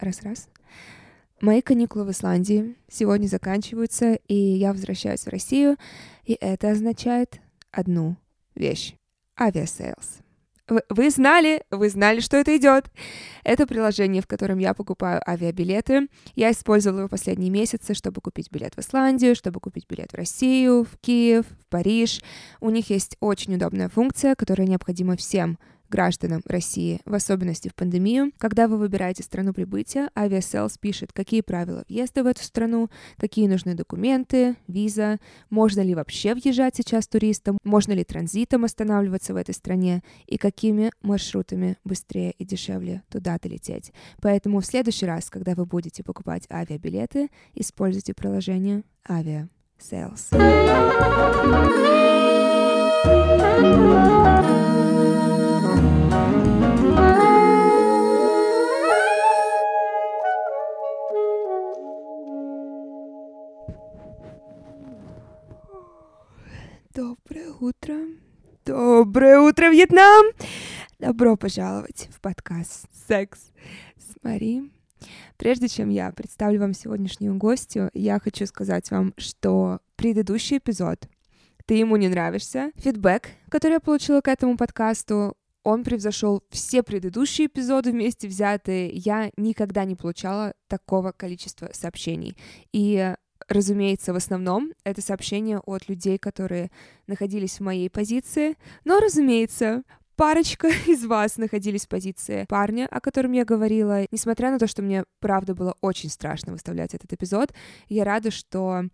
Раз-раз. Мои каникулы в Исландии сегодня заканчиваются, и я возвращаюсь в Россию, и это означает одну вещь — Aviasales. Вы, знали, вы знали, что это идет. Это приложение, в котором я покупаю авиабилеты. Я использовала его последние месяцы, чтобы купить билет в Исландию, чтобы купить билет в Россию, в Киев, в Париж. У них есть очень удобная функция, которая необходима всем гражданам России, в особенности в пандемию. Когда вы выбираете страну прибытия, Aviasales пишет, какие правила въезда в эту страну, какие нужны документы, виза, можно ли вообще въезжать сейчас туристам, можно ли транзитом останавливаться в этой стране и какими маршрутами быстрее и дешевле туда долететь. Поэтому в следующий раз, когда вы будете покупать авиабилеты, используйте приложение Aviasales. Доброе утро. Доброе утро, Вьетнам! Добро пожаловать в подкаст «Секс с Мари». Прежде чем я представлю вам сегодняшнюю гостью, я хочу сказать вам, что предыдущий эпизод «Ты ему не нравишься», фидбэк, который я получила к этому подкасту, он превзошел все предыдущие эпизоды вместе взятые. Я никогда не получала такого количества сообщений. И разумеется, в основном это сообщения от людей, которые находились в моей позиции, но, разумеется, парочка из вас находились в позиции парня, о котором я говорила. Несмотря на то, что мне, правда, было очень страшно выставлять этот эпизод, я рада, что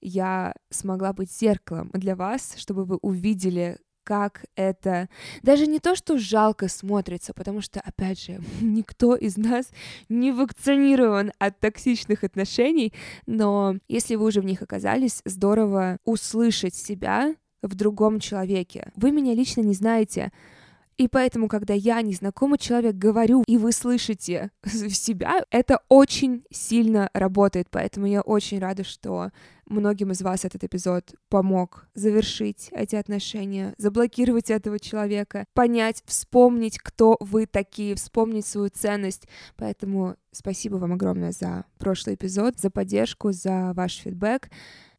я смогла быть зеркалом для вас, чтобы вы увидели, как это даже не то, что жалко смотрится, потому что, опять же, никто из нас не вакцинирован от токсичных отношений, но если вы уже в них оказались, здорово услышать себя в другом человеке. Вы меня лично не знаете, и поэтому, когда я, незнакомый человек, говорю, и вы слышите себя, это очень сильно работает. Поэтому я очень рада, что многим из вас этот эпизод помог завершить эти отношения, заблокировать этого человека, понять, вспомнить, кто вы такие, вспомнить свою ценность. Поэтому спасибо вам огромное за прошлый эпизод, за поддержку, за ваш фидбэк.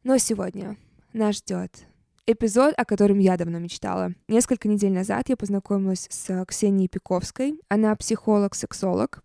Но сегодня нас ждет эпизод, о котором я давно мечтала. Несколько недель назад я познакомилась с Ксенией Пиковской. Она психолог-сексолог.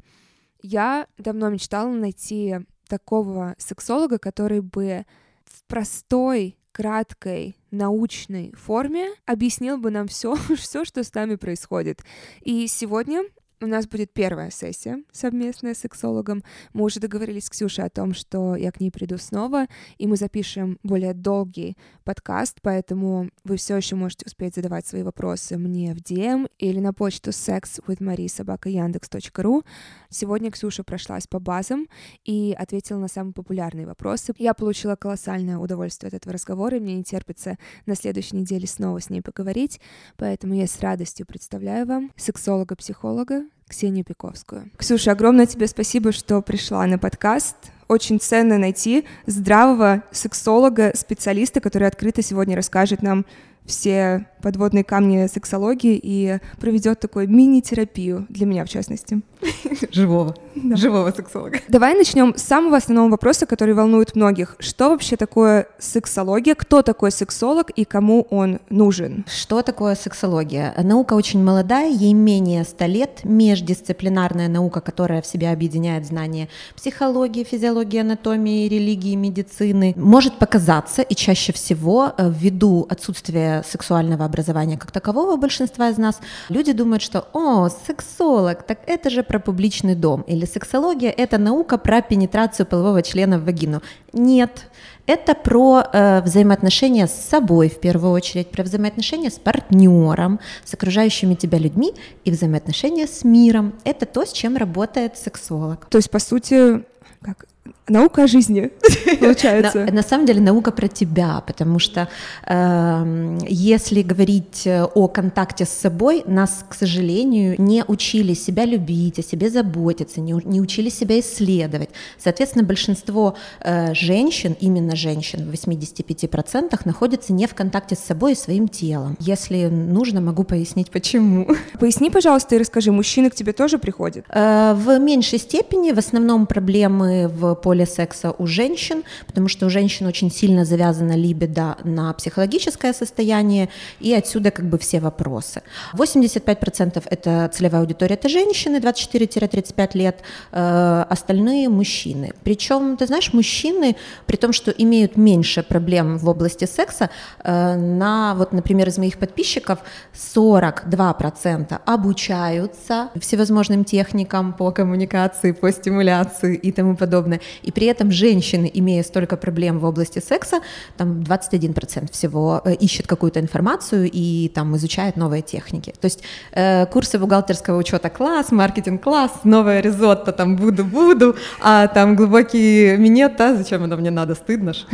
Я давно мечтала найти такого сексолога, который бы в простой, краткой, научной форме объяснил бы нам все, все, что с нами происходит. И сегодня у нас будет первая сессия совместная с сексологом. Мы уже договорились с Ксюшей о том, что я к ней приду снова, и мы запишем более долгий подкаст, поэтому вы все еще можете успеть задавать свои вопросы мне в DM или на почту sexwithmarie.yandex.ru. Сегодня Ксюша прошлась по базам и ответила на самые популярные вопросы. Я получила колоссальное удовольствие от этого разговора, и мне не терпится на следующей неделе снова с ней поговорить, поэтому я с радостью представляю вам сексолога-психолога Ксению Пиковскую. Ксюша, огромное тебе спасибо, что пришла на подкаст. Очень ценно найти здравого сексолога, специалиста, который открыто сегодня расскажет нам все подводные камни сексологии и проведет такую мини-терапию для меня, в частности. Живого. Да. Живого сексолога. Давай начнем с самого основного вопроса, который волнует многих. Что вообще такое сексология? Кто такой сексолог и кому он нужен? Что такое сексология? Наука очень молодая, ей менее 100 лет, междисциплинарная наука, которая в себя объединяет знания психологии, физиологии, анатомии, религии, медицины. Может показаться, и чаще всего, э, ввиду отсутствия сексуального образования как такового большинства из нас, люди думают, что «О, сексолог, так это же про публичный дом» или «сексология — это наука про пенетрацию полового члена в вагину». Нет, это про э, взаимоотношения с собой в первую очередь, про взаимоотношения с партнером, с окружающими тебя людьми и взаимоотношения с миром. Это то, с чем работает сексолог. То есть, по сути, как наука о жизни, получается. На, на самом деле наука про тебя, потому что э, если говорить о контакте с собой, нас, к сожалению, не учили себя любить, о себе заботиться, не, не учили себя исследовать. Соответственно, большинство э, женщин, именно женщин в 85% находятся не в контакте с собой и своим телом. Если нужно, могу пояснить, почему. Поясни, пожалуйста, и расскажи, мужчины к тебе тоже приходят? Э, в меньшей степени, в основном проблемы в поле секса у женщин, потому что у женщин очень сильно завязана либидо на психологическое состояние, и отсюда как бы все вопросы. 85% это целевая аудитория, это женщины 24-35 лет, э, остальные мужчины. Причем, ты знаешь, мужчины, при том, что имеют меньше проблем в области секса, э, на, вот, например, из моих подписчиков 42% обучаются всевозможным техникам по коммуникации, по стимуляции и тому подобное. И при этом женщины, имея столько проблем в области секса, там 21% всего э, ищет какую-то информацию и там изучает новые техники. То есть э, курсы бухгалтерского учета класс, маркетинг класс, новая ризотто, там буду-буду, а там глубокий минет, а зачем оно мне надо, стыдно ж.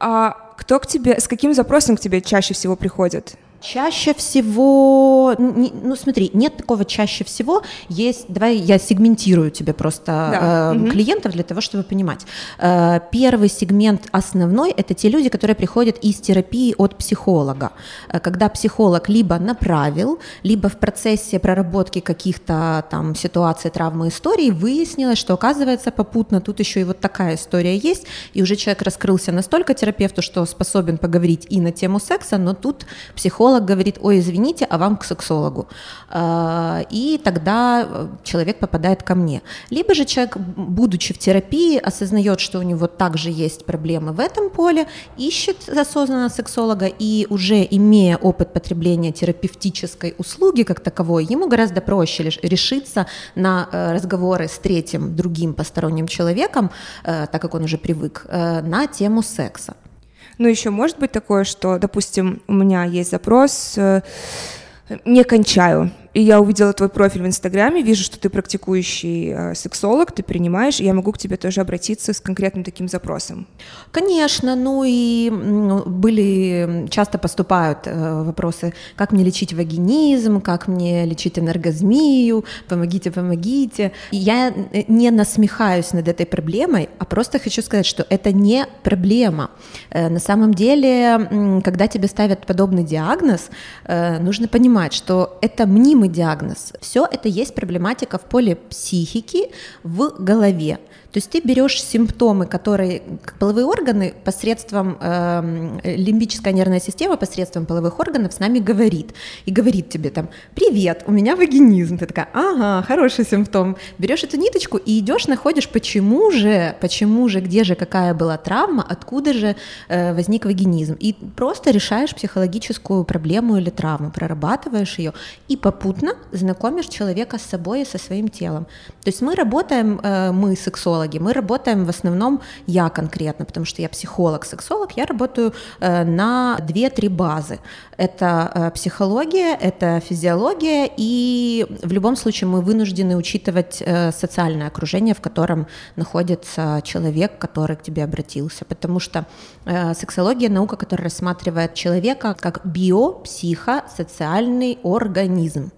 А кто к тебе, с каким запросом к тебе чаще всего приходят? Чаще всего, ну смотри, нет такого чаще всего, есть, давай я сегментирую тебе просто да. э, угу. клиентов для того, чтобы понимать. Э, первый сегмент основной – это те люди, которые приходят из терапии от психолога, э, когда психолог либо направил, либо в процессе проработки каких-то там ситуаций, травмы, историй выяснилось, что оказывается попутно тут еще и вот такая история есть, и уже человек раскрылся настолько терапевту, что способен поговорить и на тему секса, но тут психолог психолог говорит, ой, извините, а вам к сексологу. А, и тогда э, человек попадает ко мне. Либо же человек, будучи в терапии, осознает, что у него также есть проблемы в этом поле, ищет осознанно сексолога и уже имея опыт потребления терапевтической услуги как таковой, ему гораздо проще решиться на э, разговоры с третьим, другим посторонним человеком, э, так как он уже привык, на тему секса. Ну, еще может быть такое, что, допустим, у меня есть запрос, э, не кончаю, и я увидела твой профиль в Инстаграме, вижу, что ты практикующий э, сексолог, ты принимаешь, и я могу к тебе тоже обратиться с конкретным таким запросом. Конечно, ну и были, часто поступают э, вопросы, как мне лечить вагинизм, как мне лечить энергозмию, помогите, помогите. И я э, не насмехаюсь над этой проблемой, а просто хочу сказать, что это не проблема. На самом деле, когда тебе ставят подобный диагноз, нужно понимать, что это мнимый диагноз. Все это есть проблематика в поле психики в голове. То есть ты берешь симптомы, которые половые органы посредством э, лимбическая нервная система посредством половых органов с нами говорит. И говорит тебе там привет, у меня вагинизм, ты такая, ага, хороший симптом, берешь эту ниточку и идешь находишь, почему же, почему же, где же какая была травма, откуда же э, возник вагинизм. И просто решаешь психологическую проблему или травму, прорабатываешь ее и попутно знакомишь человека с собой и со своим телом. То есть мы работаем, э, мы сексологи психологи. Мы работаем в основном, я конкретно, потому что я психолог-сексолог, я работаю э, на 2-3 базы. Это э, психология, это физиология, и в любом случае мы вынуждены учитывать э, социальное окружение, в котором находится человек, который к тебе обратился, потому что сексология — наука, которая рассматривает человека как биопсихосоциальный организм.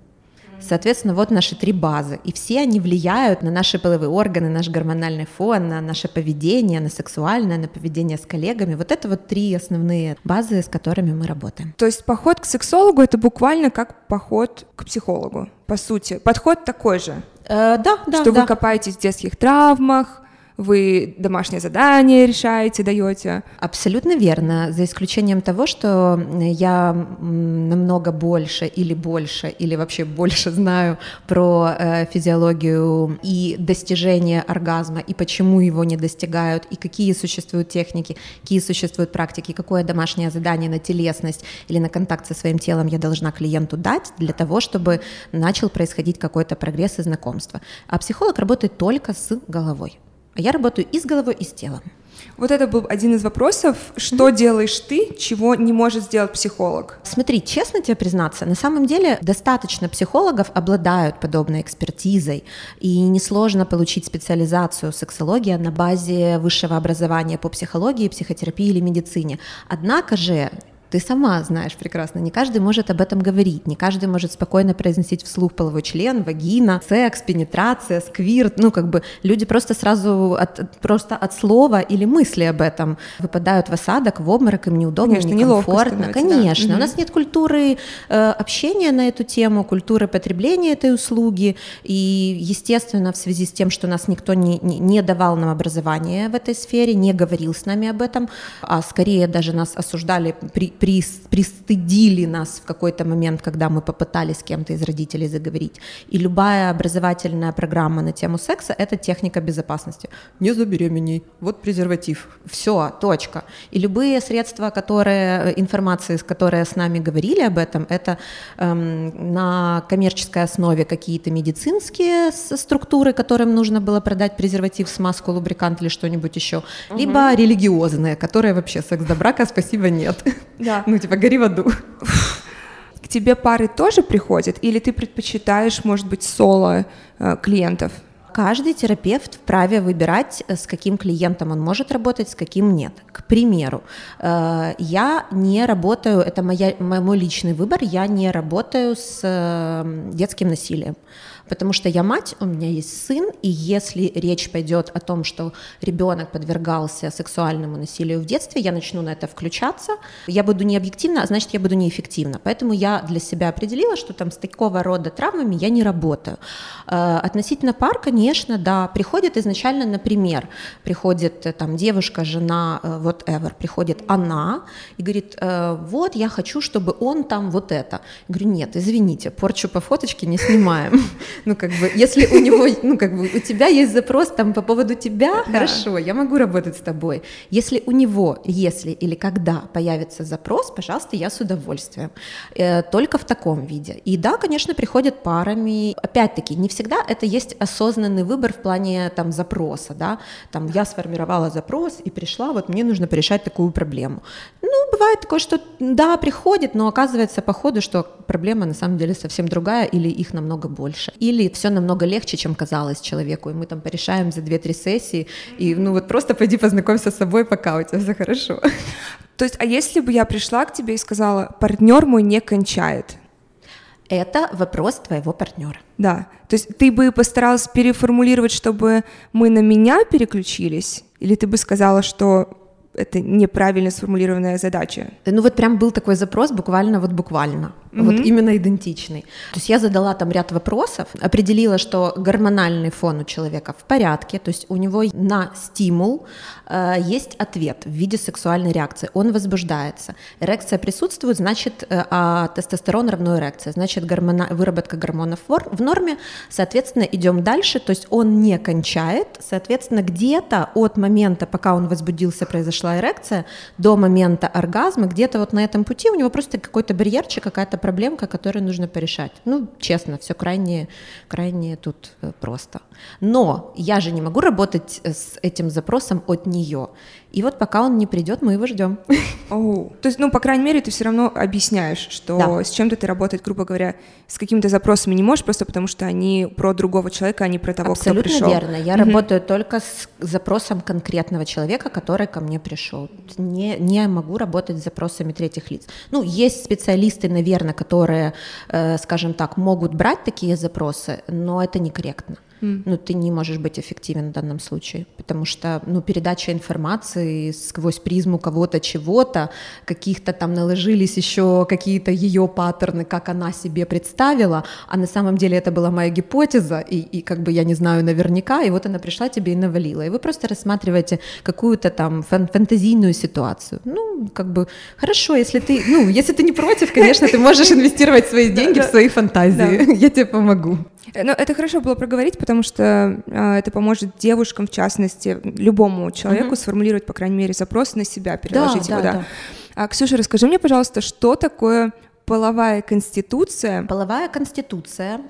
Соответственно, вот наши три базы, и все они влияют на наши половые органы, наш гормональный фон, на наше поведение, на сексуальное, на поведение с коллегами. Вот это вот три основные базы, с которыми мы работаем. То есть поход к сексологу это буквально как поход к психологу, по сути. Подход такой же. Э, да, да. Что да. вы копаетесь в детских травмах, вы домашнее задание решаете, даете. Абсолютно верно, за исключением того, что я намного больше или больше, или вообще больше знаю про э, физиологию и достижение оргазма, и почему его не достигают, и какие существуют техники, какие существуют практики, какое домашнее задание на телесность или на контакт со своим телом я должна клиенту дать для того, чтобы начал происходить какой-то прогресс и знакомство. А психолог работает только с головой. А я работаю и с головой, и с телом. Вот это был один из вопросов. Что mm-hmm. делаешь ты, чего не может сделать психолог? Смотри, честно тебе признаться, на самом деле достаточно психологов обладают подобной экспертизой, и несложно получить специализацию сексология на базе высшего образования по психологии, психотерапии или медицине. Однако же ты сама знаешь прекрасно, не каждый может об этом говорить, не каждый может спокойно произносить вслух половой член, вагина, секс, пенетрация, сквирт, ну как бы люди просто сразу от, просто от слова или мысли об этом выпадают в осадок, в обморок, им неудобно, Конечно, некомфортно. Конечно, да. у нас нет культуры э, общения на эту тему, культуры потребления этой услуги, и естественно в связи с тем, что нас никто не, не, не давал нам образование в этой сфере, не говорил с нами об этом, а скорее даже нас осуждали при при, пристыдили нас в какой-то момент, когда мы попытались с кем-то из родителей заговорить. И любая образовательная программа на тему секса — это техника безопасности. Не забеременей, вот презерватив. Все, точка. И любые средства, которые, информации, с которые с нами говорили об этом, это эм, на коммерческой основе какие-то медицинские структуры, которым нужно было продать презерватив, смазку, лубрикант или что-нибудь еще, угу. либо религиозные, которые вообще секс до брака, спасибо, нет. Да. Ну, типа, гори в аду. К тебе пары тоже приходят, или ты предпочитаешь, может быть, соло э, клиентов? Каждый терапевт вправе выбирать, э, с каким клиентом он может работать, с каким нет. К примеру, э, я не работаю, это моя, мой личный выбор, я не работаю с детским насилием потому что я мать, у меня есть сын, и если речь пойдет о том, что ребенок подвергался сексуальному насилию в детстве, я начну на это включаться, я буду не объективна, а значит, я буду неэффективна. Поэтому я для себя определила, что там с такого рода травмами я не работаю. Э, относительно пар, конечно, да, приходит изначально, например, приходит э, там девушка, жена, э, whatever, приходит она и говорит, вот, я хочу, чтобы он там вот это. Я говорю, нет, извините, порчу по фоточке не снимаем. Ну, как бы, если у него, ну, как бы, у тебя есть запрос там по поводу тебя, да. хорошо, я могу работать с тобой. Если у него, если или когда появится запрос, пожалуйста, я с удовольствием. Э, только в таком виде. И да, конечно, приходят парами. Опять-таки, не всегда это есть осознанный выбор в плане там запроса, да. Там я сформировала запрос и пришла, вот мне нужно порешать такую проблему. Ну, бывает такое, что да, приходит, но оказывается по ходу, что проблема на самом деле совсем другая или их намного больше или все намного легче, чем казалось человеку, и мы там порешаем за 2-3 сессии, и ну вот просто пойди познакомься с собой, пока у тебя все хорошо. То есть, а если бы я пришла к тебе и сказала, партнер мой не кончает, это вопрос твоего партнера. Да. То есть ты бы постаралась переформулировать, чтобы мы на меня переключились? Или ты бы сказала, что это неправильно сформулированная задача? Ну вот прям был такой запрос, буквально вот буквально mm-hmm. вот именно идентичный. То есть я задала там ряд вопросов, определила, что гормональный фон у человека в порядке, то есть у него на стимул э, есть ответ в виде сексуальной реакции, он возбуждается. Эрекция присутствует, значит, э, а тестостерон равно эрекция, значит, гормона, выработка гормонов в норме, соответственно, идем дальше, то есть он не кончает, соответственно, где-то от момента, пока он возбудился, произошла эрекция, до момента оргазма, где-то вот на этом пути у него просто какой-то барьерчик, какая-то проблемка, которую нужно порешать. Ну, честно, все крайне, крайне тут э, просто. Но я же не могу работать э, с этим запросом от нее. И вот пока он не придет, мы его ждем. Oh. То есть, ну, по крайней мере, ты все равно объясняешь, что да. с чем-то ты работать, грубо говоря, с какими-то запросами не можешь, просто потому что они про другого человека, а не про того, Абсолютно кто пришел. верно. Я mm-hmm. работаю только с запросом конкретного человека, который ко мне пришел. Не, не могу работать с запросами третьих лиц. Ну, есть специалисты, наверное, которые, э, скажем так, могут брать такие запросы, но это некорректно. Mm. Ну, ты не можешь быть эффективен в данном случае, потому что, ну, передача информации сквозь призму кого-то, чего-то, каких-то там наложились еще какие-то ее паттерны, как она себе представила, а на самом деле это была моя гипотеза, и, и как бы я не знаю наверняка, и вот она пришла тебе и навалила, и вы просто рассматриваете какую-то там фан фантазийную ситуацию. Ну, как бы, хорошо, если ты, ну, если ты не против, конечно, ты можешь инвестировать свои деньги в свои фантазии, я тебе помогу. Но это хорошо было проговорить, потому что э, это поможет девушкам, в частности, любому человеку mm-hmm. сформулировать, по крайней мере, запрос на себя, переложить да, его. Да, да. Да. А, Ксюша, расскажи мне, пожалуйста, что такое половая конституция. Половая конституция,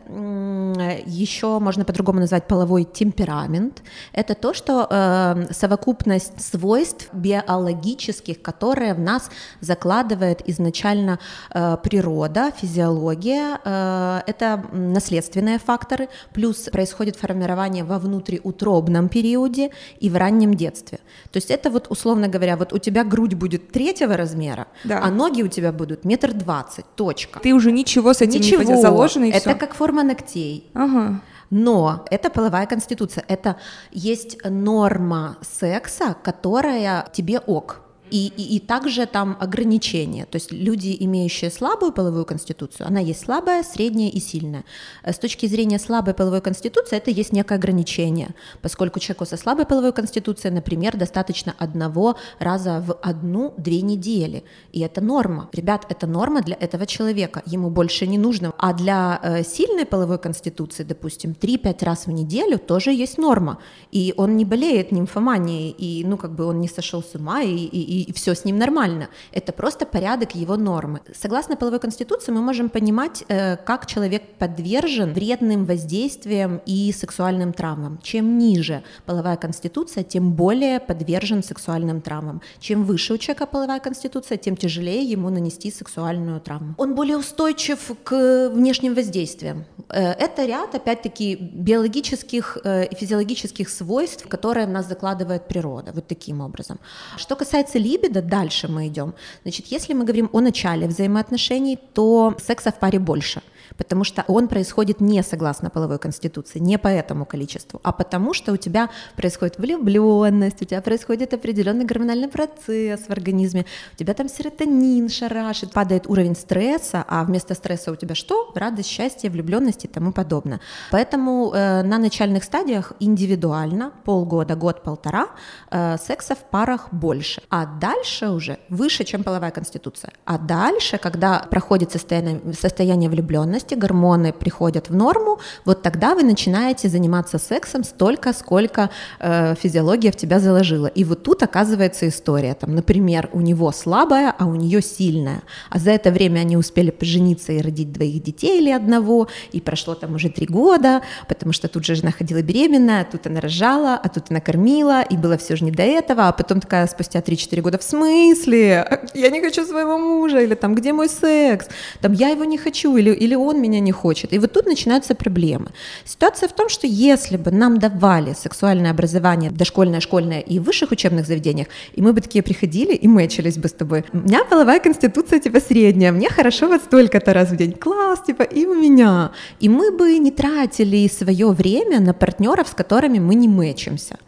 еще можно по-другому назвать половой темперамент, это то, что э, совокупность свойств биологических, которые в нас закладывает изначально э, природа, физиология, э, это наследственные факторы, плюс происходит формирование во внутриутробном периоде и в раннем детстве. То есть это вот, условно говоря, вот у тебя грудь будет третьего размера, да. а ноги у тебя будут метр двадцать, точка. Ты уже ничего с этим ничего. не заложено и Это всё. как форма ногтей. Ага. Но это половая конституция, это есть норма секса, которая тебе ок. И, и, и также там ограничения, то есть люди, имеющие слабую половую конституцию, она есть слабая, средняя и сильная. Э, с точки зрения слабой половой конституции это есть некое ограничение, поскольку человеку со слабой половой конституцией, например, достаточно одного раза в одну-две недели, и это норма. Ребят, это норма для этого человека, ему больше не нужно. А для э, сильной половой конституции, допустим, 3-5 раз в неделю тоже есть норма, и он не болеет нимфоманией, и ну как бы он не сошел с ума, и, и и, все с ним нормально. Это просто порядок его нормы. Согласно половой конституции мы можем понимать, э, как человек подвержен вредным воздействиям и сексуальным травмам. Чем ниже половая конституция, тем более подвержен сексуальным травмам. Чем выше у человека половая конституция, тем тяжелее ему нанести сексуальную травму. Он более устойчив к внешним воздействиям. Э, это ряд, опять-таки, биологических э, и физиологических свойств, которые в нас закладывает природа, вот таким образом. Что касается либидо, дальше мы идем. Значит, если мы говорим о начале взаимоотношений, то секса в паре больше – потому что он происходит не согласно половой конституции, не по этому количеству, а потому что у тебя происходит влюбленность, у тебя происходит определенный гормональный процесс в организме, у тебя там серотонин шарашит, падает уровень стресса, а вместо стресса у тебя что? Радость, счастье, влюбленность и тому подобное. Поэтому э, на начальных стадиях индивидуально, полгода, год-полтора, э, секса в парах больше, а дальше уже выше, чем половая конституция. А дальше, когда проходит состояние, состояние влюбленности, возрасте гормоны приходят в норму, вот тогда вы начинаете заниматься сексом столько, сколько э, физиология в тебя заложила. И вот тут оказывается история. Там, например, у него слабая, а у нее сильная. А за это время они успели пожениться и родить двоих детей или одного, и прошло там уже три года, потому что тут же жена ходила беременная, а тут она рожала, а тут она кормила, и было все же не до этого, а потом такая спустя 3-4 года, в смысле? Я не хочу своего мужа, или там, где мой секс? Там, я его не хочу, или, или он меня не хочет. И вот тут начинаются проблемы. Ситуация в том, что если бы нам давали сексуальное образование дошкольное, школьное и в высших учебных заведениях, и мы бы такие приходили и мэчились бы с тобой. У меня половая конституция типа средняя, мне хорошо вот столько-то раз в день. Класс, типа, и у меня. И мы бы не тратили свое время на партнеров, с которыми мы не мэчимся.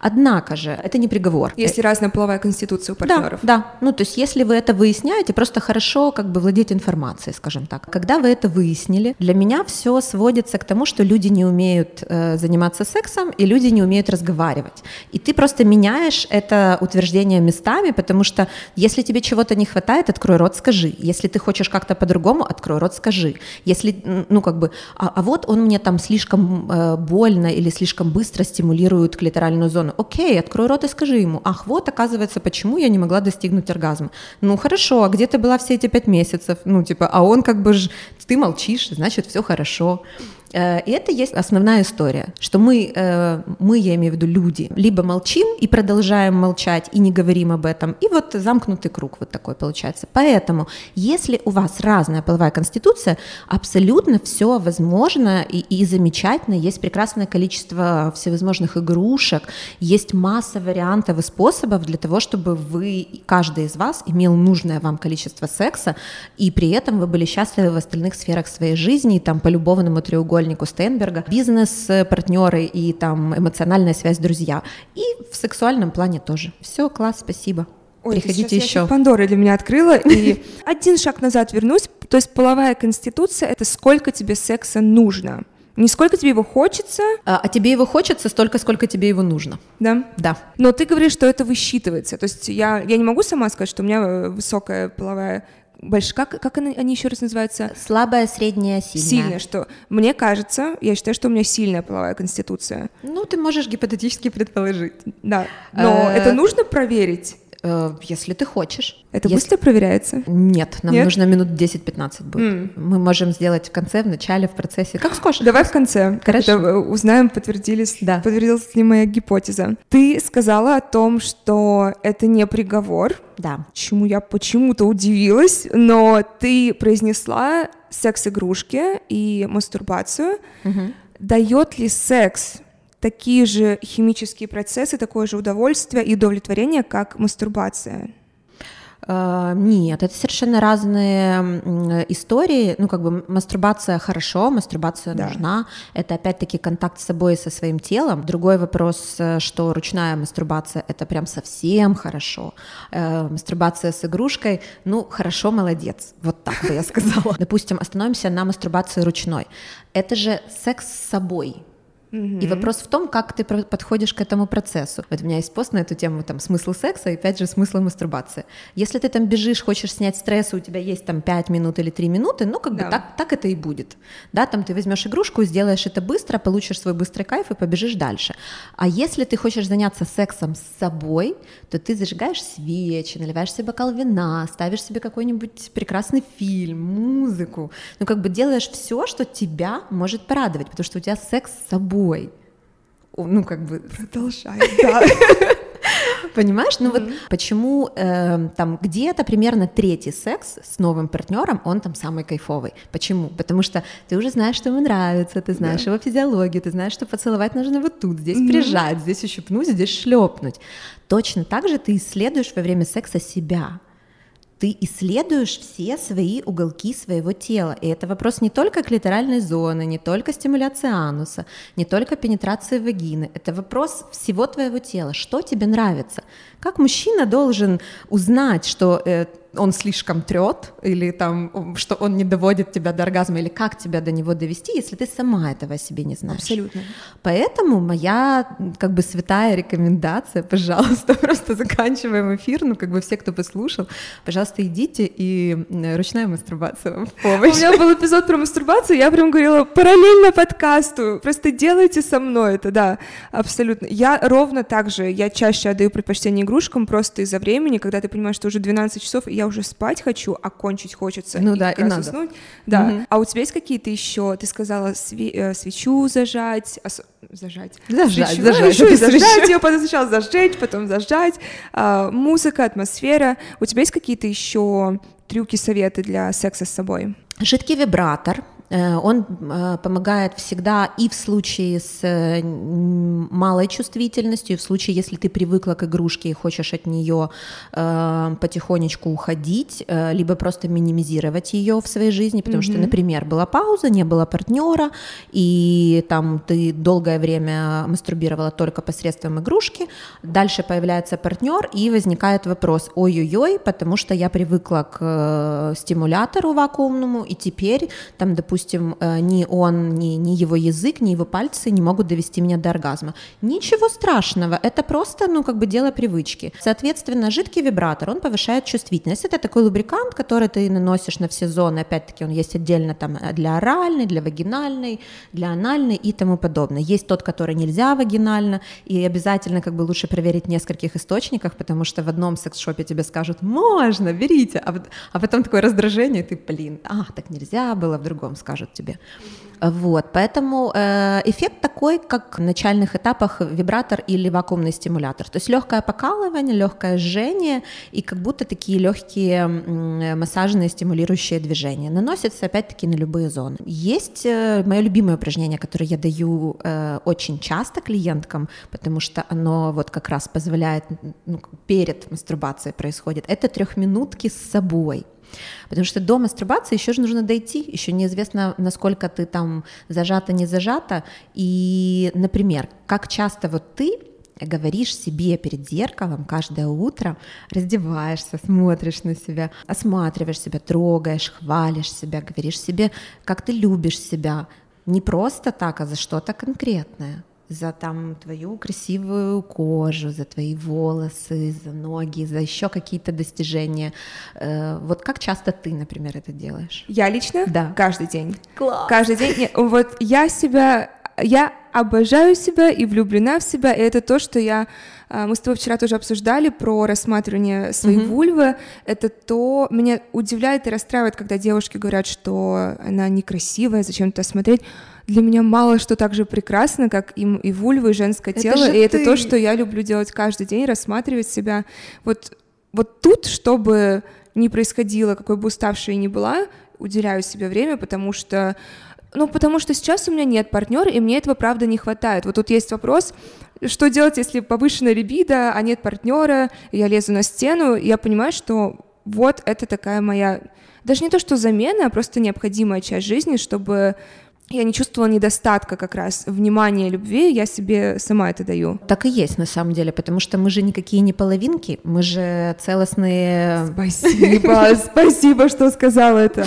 Однако же, это не приговор. Если разная половая конституция у партнеров. Да, да. Ну, то есть, если вы это выясняете, просто хорошо как бы владеть информацией, скажем так. Когда вы это выяснили, для меня все сводится к тому, что люди не умеют э, заниматься сексом и люди не умеют разговаривать. И ты просто меняешь это утверждение местами, потому что если тебе чего-то не хватает, открой рот, скажи. Если ты хочешь как-то по-другому, открой рот, скажи. Если, ну, как бы, а, а вот он мне там слишком э, больно или слишком быстро стимулирует клиторальную зону. Окей, открой рот и скажи ему, ах, вот, оказывается, почему я не могла достигнуть оргазма. Ну, хорошо, а где ты была все эти пять месяцев? Ну, типа, а он как бы, ж, ты молчишь, значит, все хорошо. Э, и это есть основная история, что мы, э, мы, я имею в виду люди, либо молчим и продолжаем молчать и не говорим об этом, и вот замкнутый круг вот такой получается. Поэтому, если у вас разная половая конституция, абсолютно все возможно и, и замечательно, есть прекрасное количество всевозможных игрушек, есть масса вариантов и способов для того, чтобы вы, каждый из вас имел нужное вам количество секса, и при этом вы были счастливы в остальных сферах своей жизни, и там по любовному треугольнику треугольнику Стейнберга, бизнес-партнеры и там эмоциональная связь друзья. И в сексуальном плане тоже. Все, класс, спасибо. Ой, Приходите еще. Пандора для меня открыла. И один шаг назад вернусь. То есть половая конституция — это сколько тебе секса нужно. Не сколько тебе его хочется. А, а тебе его хочется столько, сколько тебе его нужно. Да? Да. Но ты говоришь, что это высчитывается. То есть я, я не могу сама сказать, что у меня э, высокая половая больш... как, как они, они еще раз называются? Слабая, средняя, сильная. Сильная, что мне кажется, я считаю, что у меня сильная половая конституция. Ну, ты можешь гипотетически предположить. Да, но э, это нужно проверить? Э, если ты хочешь. Это если... быстро проверяется? Нет, нам Нет? нужно минут 10-15 будет. М. Мы можем сделать в конце, в начале, в процессе. Как скажешь. Давай в конце. Хорошо. Это, э, узнаем, подтвердились, Да. подтвердилась ли моя гипотеза. Ты сказала о том, что это не приговор, Да. чему я почему-то удивилась, но ты произнесла секс-игрушки и мастурбацию. Мгм. Дает ли секс такие же химические процессы, такое же удовольствие и удовлетворение, как мастурбация? Э, Нет, это совершенно разные истории. Ну, как бы мастурбация хорошо, мастурбация Да. нужна. Это опять-таки контакт с собой и со своим телом. Другой вопрос, э, что ручная мастурбация это прям совсем хорошо. Э, Мастурбация с игрушкой, ну, хорошо, молодец. Вот так бы я сказала. Допустим, остановимся на мастурбации ручной. Это же секс с собой. И вопрос в том, как ты подходишь к этому процессу. Вот у меня есть пост на эту тему, там, смысл секса и, опять же, смысл мастурбации. Если ты там бежишь, хочешь снять стресс, у тебя есть там 5 минут или 3 минуты, ну, как Да. бы так, так это и будет. Да, там ты возьмешь игрушку, сделаешь это быстро, получишь свой быстрый кайф и побежишь дальше. А если ты хочешь заняться сексом с собой, то ты зажигаешь свечи, наливаешь себе бокал вина, ставишь себе какой-нибудь прекрасный фильм, музыку. Ну, как бы делаешь все, что тебя может порадовать, потому что у тебя секс с собой. Ну, как бы, Продолжай, да. понимаешь? Ну вот почему э, там где-то примерно третий секс с новым партнером, он там самый кайфовый. Почему? Потому что ты уже знаешь, что ему нравится, ты знаешь его физиологию, ты знаешь, что поцеловать нужно вот тут, здесь прижать, здесь ущипнуть, здесь шлепнуть. Точно так же ты исследуешь во время секса себя. Ты исследуешь все свои уголки своего тела. И это вопрос не только клиторальной зоны, не только стимуляции ануса, не только пенетрации вагины. Это вопрос всего твоего тела. Что тебе нравится? Как мужчина должен узнать, что э, он слишком трет, или там, что он не доводит тебя до оргазма, или как тебя до него довести, если ты сама этого о себе не знаешь. Абсолютно. Поэтому моя как бы святая рекомендация, пожалуйста, просто заканчиваем эфир, ну как бы все, кто послушал, пожалуйста, идите и ручная мастурбация вам в У помощь. меня был эпизод про мастурбацию, я прям говорила параллельно подкасту, просто делайте со мной это, да, абсолютно. Я ровно так же, я чаще отдаю предпочтение игрушкам просто из-за времени, когда ты понимаешь, что уже 12 часов, и я уже спать хочу, а кончить хочется. Ну да, как и надо. уснуть. Да. Мгм. А у тебя есть какие-то еще, ты сказала, све- э, свечу зажать, ос- зажать. Зажать, Свечу, зажать, и свечу. зажать ее, потом сначала зажечь, потом зажать. А, музыка, атмосфера. У тебя есть какие-то еще трюки, советы для секса с собой? Жидкий вибратор. Э, Он э, помогает всегда и в случае с э, малой чувствительностью, и в случае, если ты привыкла к игрушке и хочешь от нее потихонечку уходить, либо просто минимизировать ее в своей жизни, потому что, Мгм. например, была пауза, не было партнера, и там ты долгое время мастурбировала только посредством игрушки, дальше появляется партнер, и возникает вопрос, ой-ой-ой, потому что я привыкла к стимулятору вакуумному, и теперь там, допустим, э, ни он, ни, ни его язык, ни его пальцы не могут довести меня до оргазма. Ничего страшного, это просто, ну, как бы дело привычки. Соответственно, жидкий вибратор, он повышает чувствительность. Это такой лубрикант, который ты наносишь на все зоны, опять-таки он есть отдельно там э, для оральной, для вагинальной, для анальной и тому подобное. Есть тот, который нельзя вагинально, и обязательно как бы лучше проверить в нескольких источниках, потому что в одном секс-шопе тебе скажут «можно, берите», а, а потом такое раздражение, и ты, блин, а, так нельзя было, в другом скажут тебе. Вот, поэтому э, эффект такой, как в начальных этапах вибратор или вакуумный стимулятор. То есть легкое покалывание, легкое жжение и как будто такие легкие м, массажные стимулирующие движения. Наносится опять-таки на любые зоны. Есть э, мое любимое упражнение, которое я даю э, очень часто клиенткам, потому что оно вот как раз позволяет, ну, перед мастурбацией происходит, это трехминутки с собой. Потому что до мастурбации еще же нужно дойти, еще неизвестно, насколько ты там зажата, не зажата. И, например, как часто вот ты говоришь себе перед зеркалом каждое утро, раздеваешься, смотришь на себя, осматриваешь себя, трогаешь, хвалишь себя, говоришь себе, как ты любишь себя. Не просто так, а за что-то конкретное за там твою красивую кожу, за твои волосы, за ноги, за еще какие-то достижения. Э, Вот как часто ты, например, это делаешь? Я лично? Да. Каждый день. Класс. Каждый день. Вот я себя... Я обожаю себя и влюблена в себя, и это то, что я... А, мы с тобой вчера тоже обсуждали про рассматривание своей mm-hmm. вульвы. Это то... Меня удивляет и расстраивает, когда девушки говорят, что она некрасивая, зачем-то смотреть для меня мало что так же прекрасно, как им и вульва, и женское это тело, и ты. это то, что я люблю делать каждый день, рассматривать себя. Вот, вот тут, чтобы не происходило, какой бы уставшей ни была, уделяю себе время, потому что ну, потому что сейчас у меня нет партнера, и мне этого, правда, не хватает. Вот тут есть вопрос, что делать, если повышенная либидо, а нет партнера, я лезу на стену, и я понимаю, что вот это такая моя, даже не то, что замена, а просто необходимая часть жизни, чтобы я не чувствовала недостатка как раз внимания, любви, я себе сама это даю. Так и есть на самом деле, потому что мы же никакие не половинки, мы же целостные... Спасибо, спасибо, что сказала это.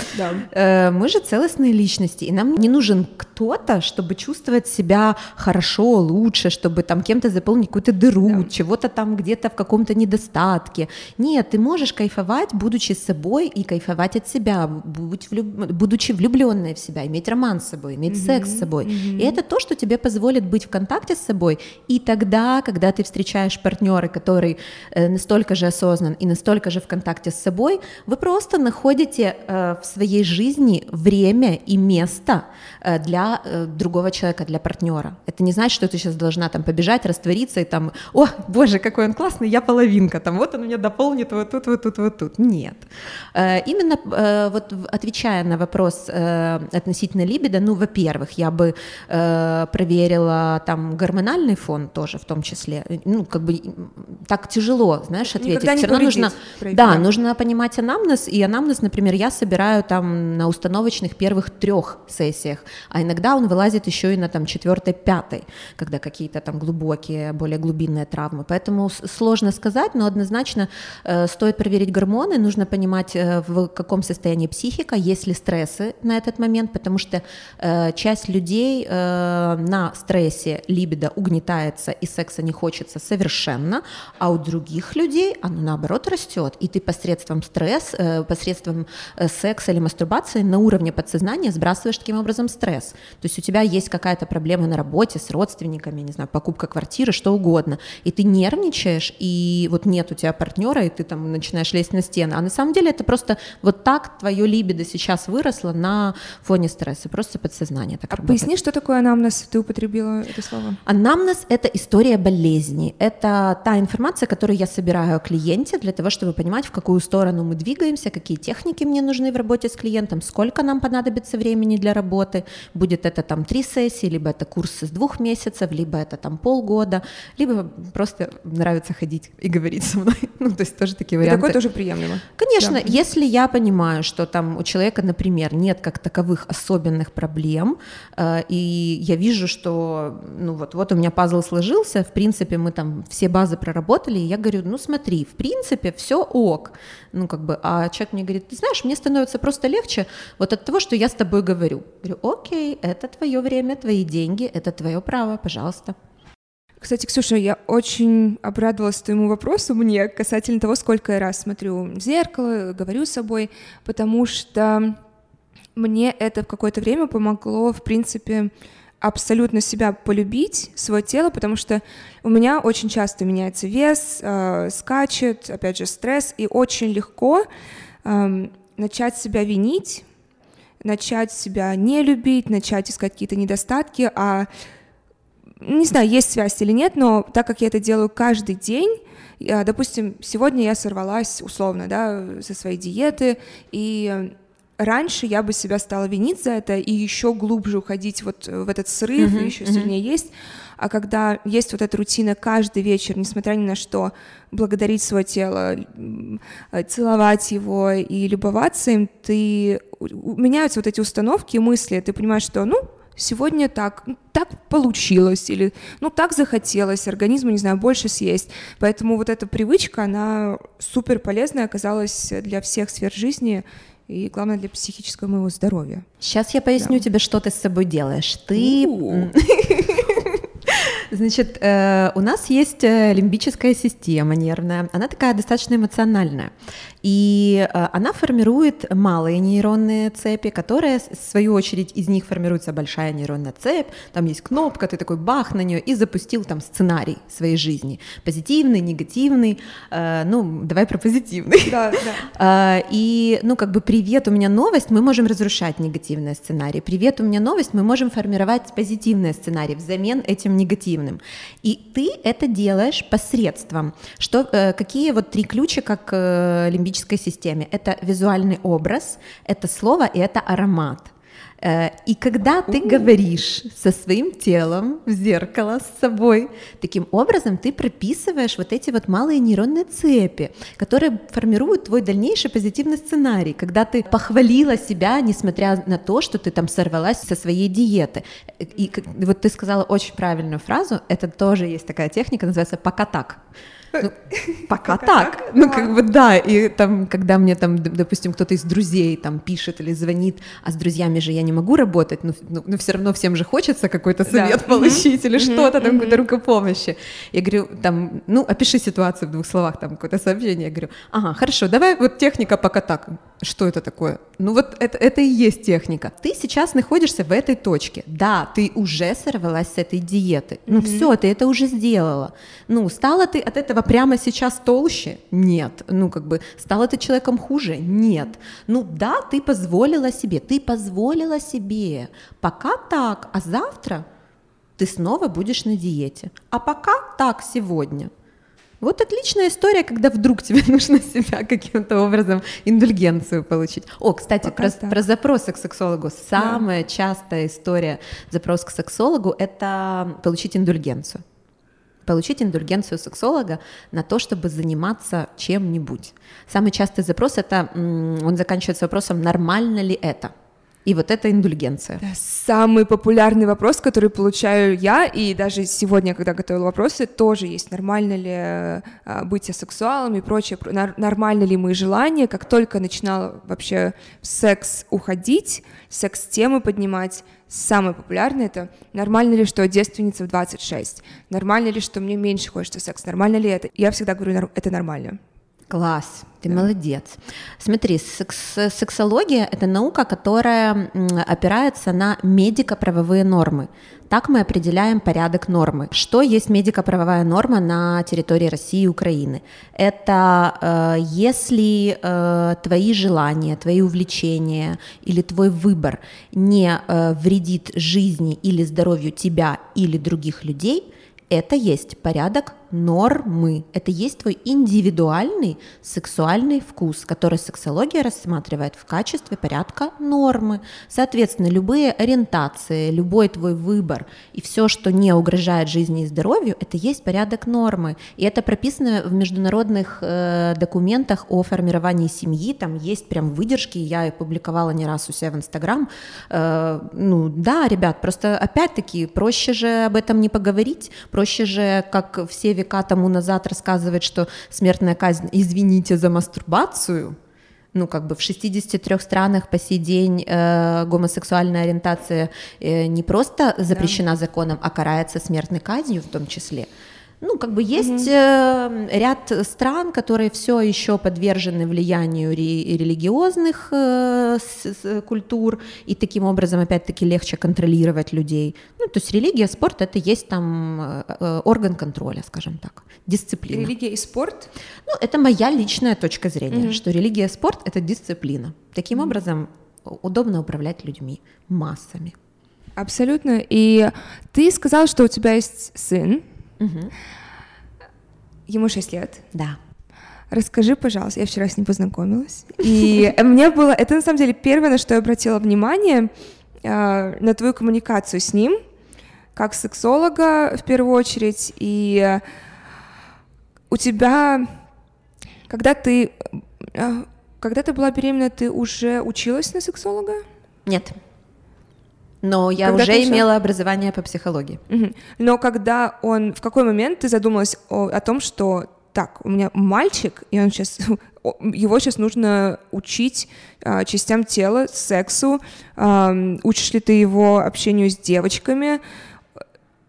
Э, мы же целостные личности, и нам не нужен кто-то, чтобы чувствовать себя хорошо, лучше, чтобы там кем-то заполнить какую-то дыру, чего-то там где-то в каком-то недостатке. Нет, ты можешь кайфовать, будучи собой, и кайфовать от себя, будучи влюбленной в себя, иметь роман с собой собой, иметь mm-hmm. секс с собой. Mm-hmm. И это то, что тебе позволит быть в контакте с собой. И тогда, когда ты встречаешь партнера, который э, настолько же осознан и настолько же в контакте с собой, вы просто находите э, в своей жизни время и место э, для э, другого человека, для партнера. Это не значит, что ты сейчас должна там побежать, раствориться и там, о, боже, какой он классный, я половинка, там вот он меня дополнит вот тут, вот тут, вот тут. Нет. Э, именно э, вот отвечая на вопрос э, относительно либидо, ну, во-первых, я бы э, проверила там гормональный фон тоже в том числе. Ну, как бы так тяжело, знаешь, ответить. Все равно нужно, да, нужно понимать анамнез, и анамнез, например, я собираю там на установочных первых трех сессиях, а иногда он вылазит еще и на там четвертой, пятой, когда какие-то там глубокие, более глубинные травмы. Поэтому сложно сказать, но однозначно э, стоит проверить гормоны, нужно понимать, э, в каком состоянии психика, есть ли стрессы на этот момент, потому что э, Э, часть людей э, на стрессе либидо угнетается и секса не хочется совершенно, а у других людей оно наоборот растет, и ты посредством стресс, э, посредством секса или мастурбации на уровне подсознания сбрасываешь таким образом стресс. То есть у тебя есть какая-то проблема на работе с родственниками, не знаю, покупка квартиры, что угодно, и ты нервничаешь, и вот нет у тебя партнера, и ты там начинаешь лезть на стены, а на самом деле это просто вот так твое либидо сейчас выросло на фоне стресса, просто подсознание сознание так а работает. поясни, что такое анамнез? Ты употребила это слово. Анамнез — это история болезни. Это та информация, которую я собираю о клиенте для того, чтобы понимать, в какую сторону мы двигаемся, какие техники мне нужны в работе с клиентом, сколько нам понадобится времени для работы. Будет это там три сессии, либо это курс из двух месяцев, либо это там полгода, либо просто нравится ходить и говорить со мной. Ну, то есть тоже такие варианты. И такое тоже приемлемо. Конечно, да. если я понимаю, что там у человека, например, нет как таковых особенных проблем, проблем, э, и я вижу, что, ну вот, вот у меня пазл сложился, в принципе, мы там все базы проработали, и я говорю, ну смотри, в принципе, все ок, ну как бы, а человек мне говорит, ты знаешь, мне становится просто легче вот от того, что я с тобой говорю. Говорю, окей, это твое время, твои деньги, это твое право, пожалуйста. Кстати, Ксюша, я очень обрадовалась твоему вопросу мне касательно того, сколько я раз смотрю в зеркало, говорю с собой, потому что мне это в какое-то время помогло, в принципе, абсолютно себя полюбить, свое тело, потому что у меня очень часто меняется вес, э, скачет, опять же, стресс, и очень легко э, начать себя винить, начать себя не любить, начать искать какие-то недостатки, а не знаю, есть связь или нет, но так как я это делаю каждый день, допустим, сегодня я сорвалась условно, да, со своей диеты, и раньше я бы себя стала винить за это и еще глубже уходить вот в этот срыв, mm-hmm, и еще mm-hmm. сильнее есть. А когда есть вот эта рутина каждый вечер, несмотря ни на что, благодарить свое тело, целовать его и любоваться им, ты меняются вот эти установки и мысли, ты понимаешь, что, ну, сегодня так, так получилось, или ну так захотелось, организму, не знаю, больше съесть. Поэтому вот эта привычка, она супер полезная оказалась для всех сфер жизни, и главное для психического моего здоровья. Сейчас я поясню да. тебе, что ты с собой делаешь. Ты Значит, э, у нас есть э, лимбическая система нервная, она такая достаточно эмоциональная. И э, она формирует малые нейронные цепи, которые, в свою очередь, из них формируется большая нейронная цепь, там есть кнопка, ты такой бах на нее и запустил там сценарий своей жизни. Позитивный, негативный, э, ну, давай про позитивный. Да, да. Э, и, ну, как бы, привет, у меня новость, мы можем разрушать негативный сценарий. Привет, у меня новость, мы можем формировать позитивный сценарий взамен этим негативным. И ты это делаешь посредством, что, э, какие вот три ключика к э, лимбической системе. Это визуальный образ, это слово и это аромат. Э, и когда ты говоришь со своим телом в зеркало с собой, таким образом ты прописываешь вот эти вот малые нейронные цепи, которые формируют твой дальнейший позитивный сценарий, когда ты похвалила себя, несмотря на то, что ты там сорвалась со своей диеты. И вот ты сказала очень правильную фразу, это тоже есть такая техника, называется «пока так». Ну, пока так. Ну, как бы да. И там, когда мне там, допустим, кто-то из друзей там пишет или звонит, а с друзьями же я не могу работать, но, но, но все равно всем же хочется какой-то совет получить или что-то, там, какой-то рукопомощи. Я говорю, там, ну, опиши ситуацию в двух словах, там, какое-то сообщение. Я говорю, ага, хорошо, давай вот техника пока так. Что это такое? Ну, вот это, это и есть техника. Ты сейчас находишься в этой точке. Да, ты уже сорвалась с этой диеты. Ну, все, ты это уже сделала. Ну, стала ты от этого прямо сейчас толще? Нет. Ну, как бы, стала ты человеком хуже? Нет. Ну, да, ты позволила себе, ты позволила себе. Пока так, а завтра ты снова будешь на диете. А пока так сегодня – вот отличная история, когда вдруг тебе нужно себя каким-то образом индульгенцию получить. О, кстати, про, про запросы к сексологу. Самая да. частая история запрос к сексологу – это получить индульгенцию получить индульгенцию сексолога на то, чтобы заниматься чем-нибудь. Самый частый запрос это, он заканчивается вопросом, нормально ли это? И вот это индульгенция. Да, самый популярный вопрос, который получаю я, и даже сегодня, когда готовила вопросы, тоже есть, нормально ли а, быть асексуалом и прочее, нормально ли мои желания. Как только начинала вообще в секс уходить, секс-темы поднимать, самое популярное это нормально ли, что девственница в 26, нормально ли, что мне меньше хочется секс, нормально ли это. Я всегда говорю, это нормально. Класс, ты да. молодец. Смотри, секс, сексология — это наука, которая опирается на медико-правовые нормы. Так мы определяем порядок нормы. Что есть медико-правовая норма на территории России и Украины? Это э, если э, твои желания, твои увлечения или твой выбор не э, вредит жизни или здоровью тебя или других людей, это есть порядок нормы. Это есть твой индивидуальный сексуальный вкус, который сексология рассматривает в качестве порядка нормы. Соответственно, любые ориентации, любой твой выбор и все, что не угрожает жизни и здоровью, это есть порядок нормы. И это прописано в международных э, документах о формировании семьи. Там есть прям выдержки, я их публиковала не раз у себя в Инстаграм. Э, ну да, ребят, просто опять-таки проще же об этом не поговорить, проще же, как все века тому назад рассказывает, что смертная казнь, извините за мастурбацию, ну, как бы в 63 странах по сей день э, гомосексуальная ориентация э, не просто запрещена да. законом, а карается смертной казнью в том числе. Ну, как бы есть mm-hmm. э, ряд стран, которые все еще подвержены влиянию ре- религиозных э, с, с, культур, и таким образом, опять-таки, легче контролировать людей. Ну, то есть религия, спорт — это есть там э, э орган контроля, скажем так, дисциплина. Религия и спорт? Ну, это моя личная точка зрения, mm-hmm. что религия и спорт — это дисциплина. Таким mm-hmm. образом, удобно управлять людьми, массами. Абсолютно. И ты сказал, что у тебя есть сын, Угу. Ему 6 лет. Да. Расскажи, пожалуйста, я вчера с ним познакомилась, и мне было, это на самом деле первое, на что я обратила внимание, а, на твою коммуникацию с ним, как сексолога в первую очередь, и у тебя, когда ты, когда ты была беременна, ты уже училась на сексолога? Нет. Но я когда уже имела образование по психологии. Угу. Но когда он, в какой момент ты задумалась о, о том, что так, у меня мальчик, и он сейчас, его сейчас нужно учить а, частям тела, сексу, а, учишь ли ты его общению с девочками,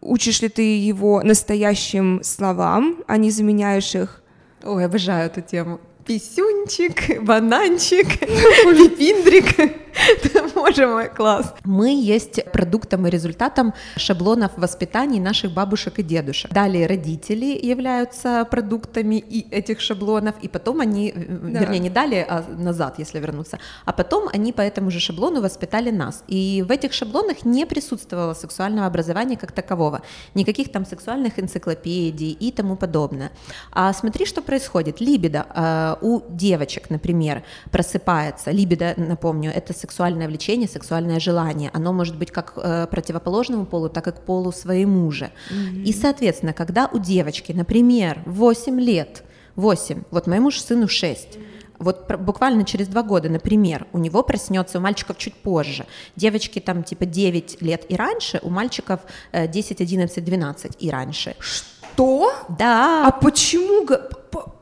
учишь ли ты его настоящим словам, а не заменяешь их? Ой, обожаю эту тему писюнчик, бананчик, пипиндрик. Боже мой, класс. Мы есть продуктом и результатом шаблонов воспитаний наших бабушек и дедушек. Далее родители являются продуктами и этих шаблонов, и потом они, да. вернее, не далее, а назад, если вернуться, а потом они по этому же шаблону воспитали нас. И в этих шаблонах не присутствовало сексуального образования как такового, никаких там сексуальных энциклопедий и тому подобное. А смотри, что происходит. Либидо э, у девочек, например, просыпается, либидо, напомню, это сексуальное влечение, сексуальное желание. Оно может быть как э, противоположному полу, так и к полу своему же. Mm-hmm. И, соответственно, когда у девочки, например, 8 лет, 8, вот моему же сыну 6, вот буквально через два года, например, у него проснется, у мальчиков чуть позже, девочки там типа 9 лет и раньше, у мальчиков 10, 11, 12 и раньше. Что? Да. А почему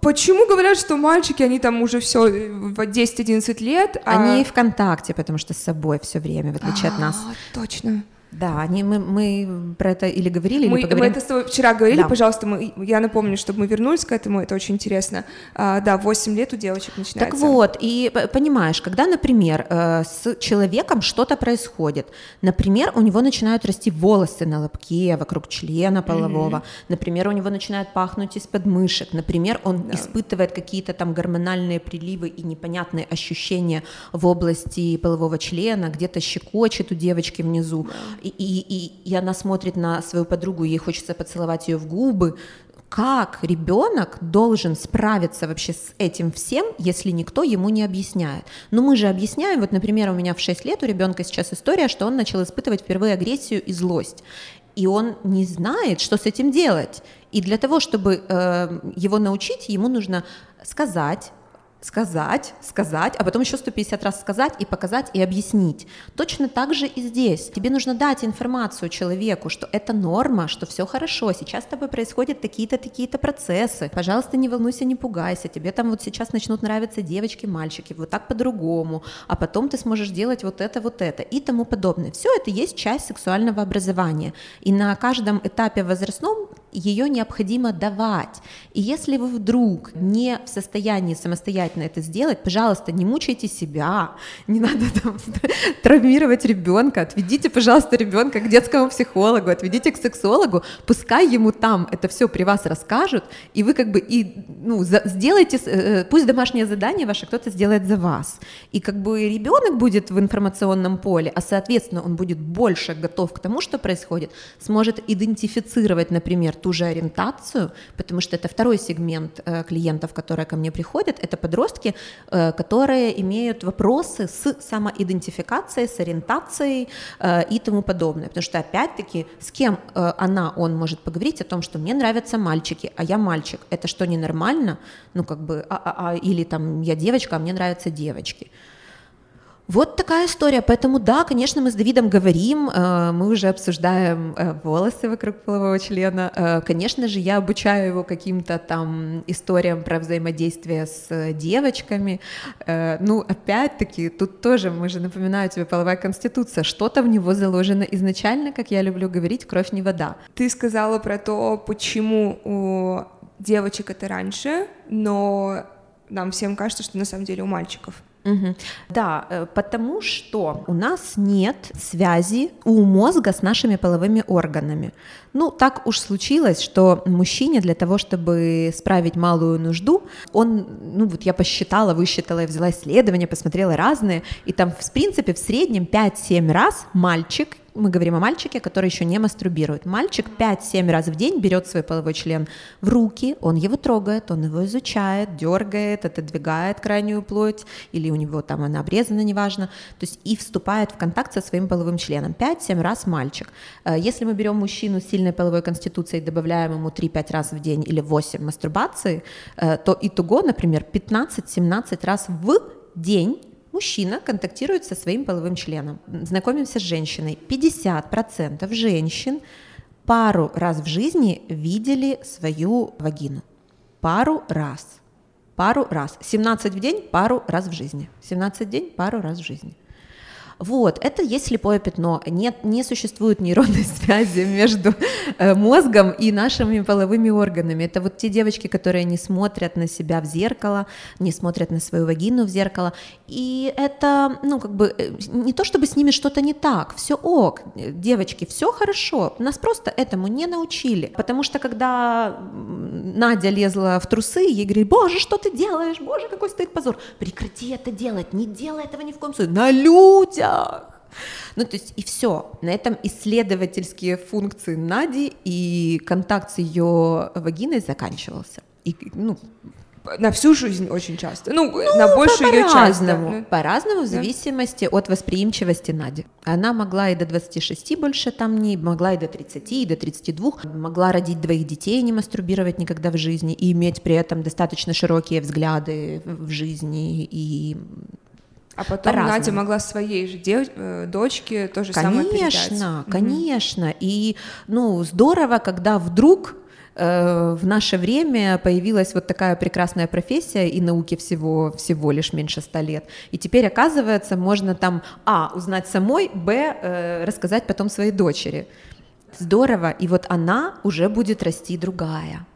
Почему говорят, что мальчики, они там уже все в 10-11 лет? А... Они ВКонтакте, потому что с собой все время, в отличие от нас. Точно. Да, они, мы, мы про это или говорили, мы, или поговорим. Мы это с тобой вчера говорили, да. пожалуйста, мы, я напомню, чтобы мы вернулись к этому, это очень интересно. А, да, 8 лет у девочек начинается. Так вот, и понимаешь, когда, например, э, с человеком что-то происходит, например, у него начинают расти волосы на лобке, вокруг члена полового, mm-hmm. например, у него начинает пахнуть из подмышек, например, он да. испытывает какие-то там гормональные приливы и непонятные ощущения в области полового члена, где-то щекочет у девочки внизу. И, и, и она смотрит на свою подругу, ей хочется поцеловать ее в губы, как ребенок должен справиться вообще с этим всем, если никто ему не объясняет? Ну, мы же объясняем, вот, например, у меня в 6 лет у ребенка сейчас история, что он начал испытывать впервые агрессию и злость. И он не знает, что с этим делать. И для того, чтобы э, его научить, ему нужно сказать, сказать, сказать, а потом еще 150 раз сказать и показать и объяснить. Точно так же и здесь. Тебе нужно дать информацию человеку, что это норма, что все хорошо, сейчас с тобой происходят такие-то, такие-то процессы. Пожалуйста, не волнуйся, не пугайся. Тебе там вот сейчас начнут нравиться девочки, мальчики, вот так по-другому, а потом ты сможешь делать вот это, вот это и тому подобное. Все это есть часть сексуального образования. И на каждом этапе возрастном ее необходимо давать. И если вы вдруг не в состоянии самостоятельно это сделать, пожалуйста, не мучайте себя, не надо там, травмировать ребенка, отведите, пожалуйста, ребенка к детскому психологу, отведите к сексологу, пускай ему там это все при вас расскажут, и вы как бы и ну за, сделайте, э, пусть домашнее задание ваше кто-то сделает за вас, и как бы ребенок будет в информационном поле, а соответственно он будет больше готов к тому, что происходит, сможет идентифицировать, например, ту же ориентацию, потому что это второй сегмент э, клиентов, которые ко мне приходят, это подростки, э, которые имеют вопросы с самоидентификацией, с ориентацией э, и тому подобное. Потому что, опять-таки, с кем она, он может поговорить о том, что мне нравятся мальчики, а я мальчик. Это что, ненормально? Ну, как бы, а, а, а, или там я девочка, а мне нравятся девочки. Вот такая история. Поэтому да, конечно, мы с Давидом говорим, э, мы уже обсуждаем э, волосы вокруг полового члена. Э, конечно же, я обучаю его каким-то там историям про взаимодействие с девочками. Ну, опять-таки, тут тоже, мы же напоминаю тебе, половая конституция, что-то в него заложено изначально, как я люблю говорить, кровь не вода. Ты сказала про то, почему у девочек это раньше, но нам всем кажется, что на самом деле у мальчиков. Угу. Да, э, потому что у нас нет связи у мозга с нашими половыми органами. Ну, так уж случилось, что мужчине для того, чтобы справить малую нужду, он, ну вот я посчитала, высчитала, я взяла исследования, посмотрела разные, и там, в принципе, в среднем 5-7 раз мальчик мы говорим о мальчике, который еще не мастурбирует. Мальчик 5-7 раз в день берет свой половой член в руки, он его трогает, он его изучает, дергает, отодвигает крайнюю плоть, или у него там она обрезана, неважно, то есть и вступает в контакт со своим половым членом. 5-7 раз мальчик. Э, если мы берем мужчину с сильной половой конституцией и добавляем ему 3-5 раз в день или 8 мастурбации, э, то итого, например, 15-17 раз в день Мужчина контактирует со своим половым членом. Знакомимся с женщиной. 50% женщин пару раз в жизни видели свою вагину. Пару раз. Пару раз. 17 в день, пару раз в жизни. 17 в день, пару раз в жизни. Вот, это есть слепое пятно. Нет, не существует нейронной связи между э, мозгом и нашими половыми органами. Это вот те девочки, которые не смотрят на себя в зеркало, не смотрят на свою вагину в зеркало. И это, ну, как бы, э, не то чтобы с ними что-то не так, все ок, девочки, все хорошо, нас просто этому не научили. Потому что когда Надя лезла в трусы, ей говорили, боже, что ты делаешь, боже, какой стоит позор. Прекрати это делать, не делай этого ни в коем случае, на людях. Ну, то есть и все. На этом исследовательские функции Нади и контакт с ее вагиной заканчивался. И, ну, на всю жизнь очень часто. Ну, ну на большую ее часть. Да. По-разному, в зависимости да. от восприимчивости Нади. Она могла и до 26 больше там не, могла и до 30, и до 32, могла родить двоих детей, не мастурбировать никогда в жизни, и иметь при этом достаточно широкие взгляды в жизни и а потом Надя могла своей же дев... Э, дочке то же конечно, самое передать. Конечно, конечно. Mm-hmm. И ну, здорово, когда вдруг Э, в наше время появилась вот такая прекрасная профессия, и науке всего, всего лишь меньше ста лет. И теперь, оказывается, можно там, а, узнать самой, б, э, рассказать потом своей дочери. Здорово, и вот она уже будет расти другая.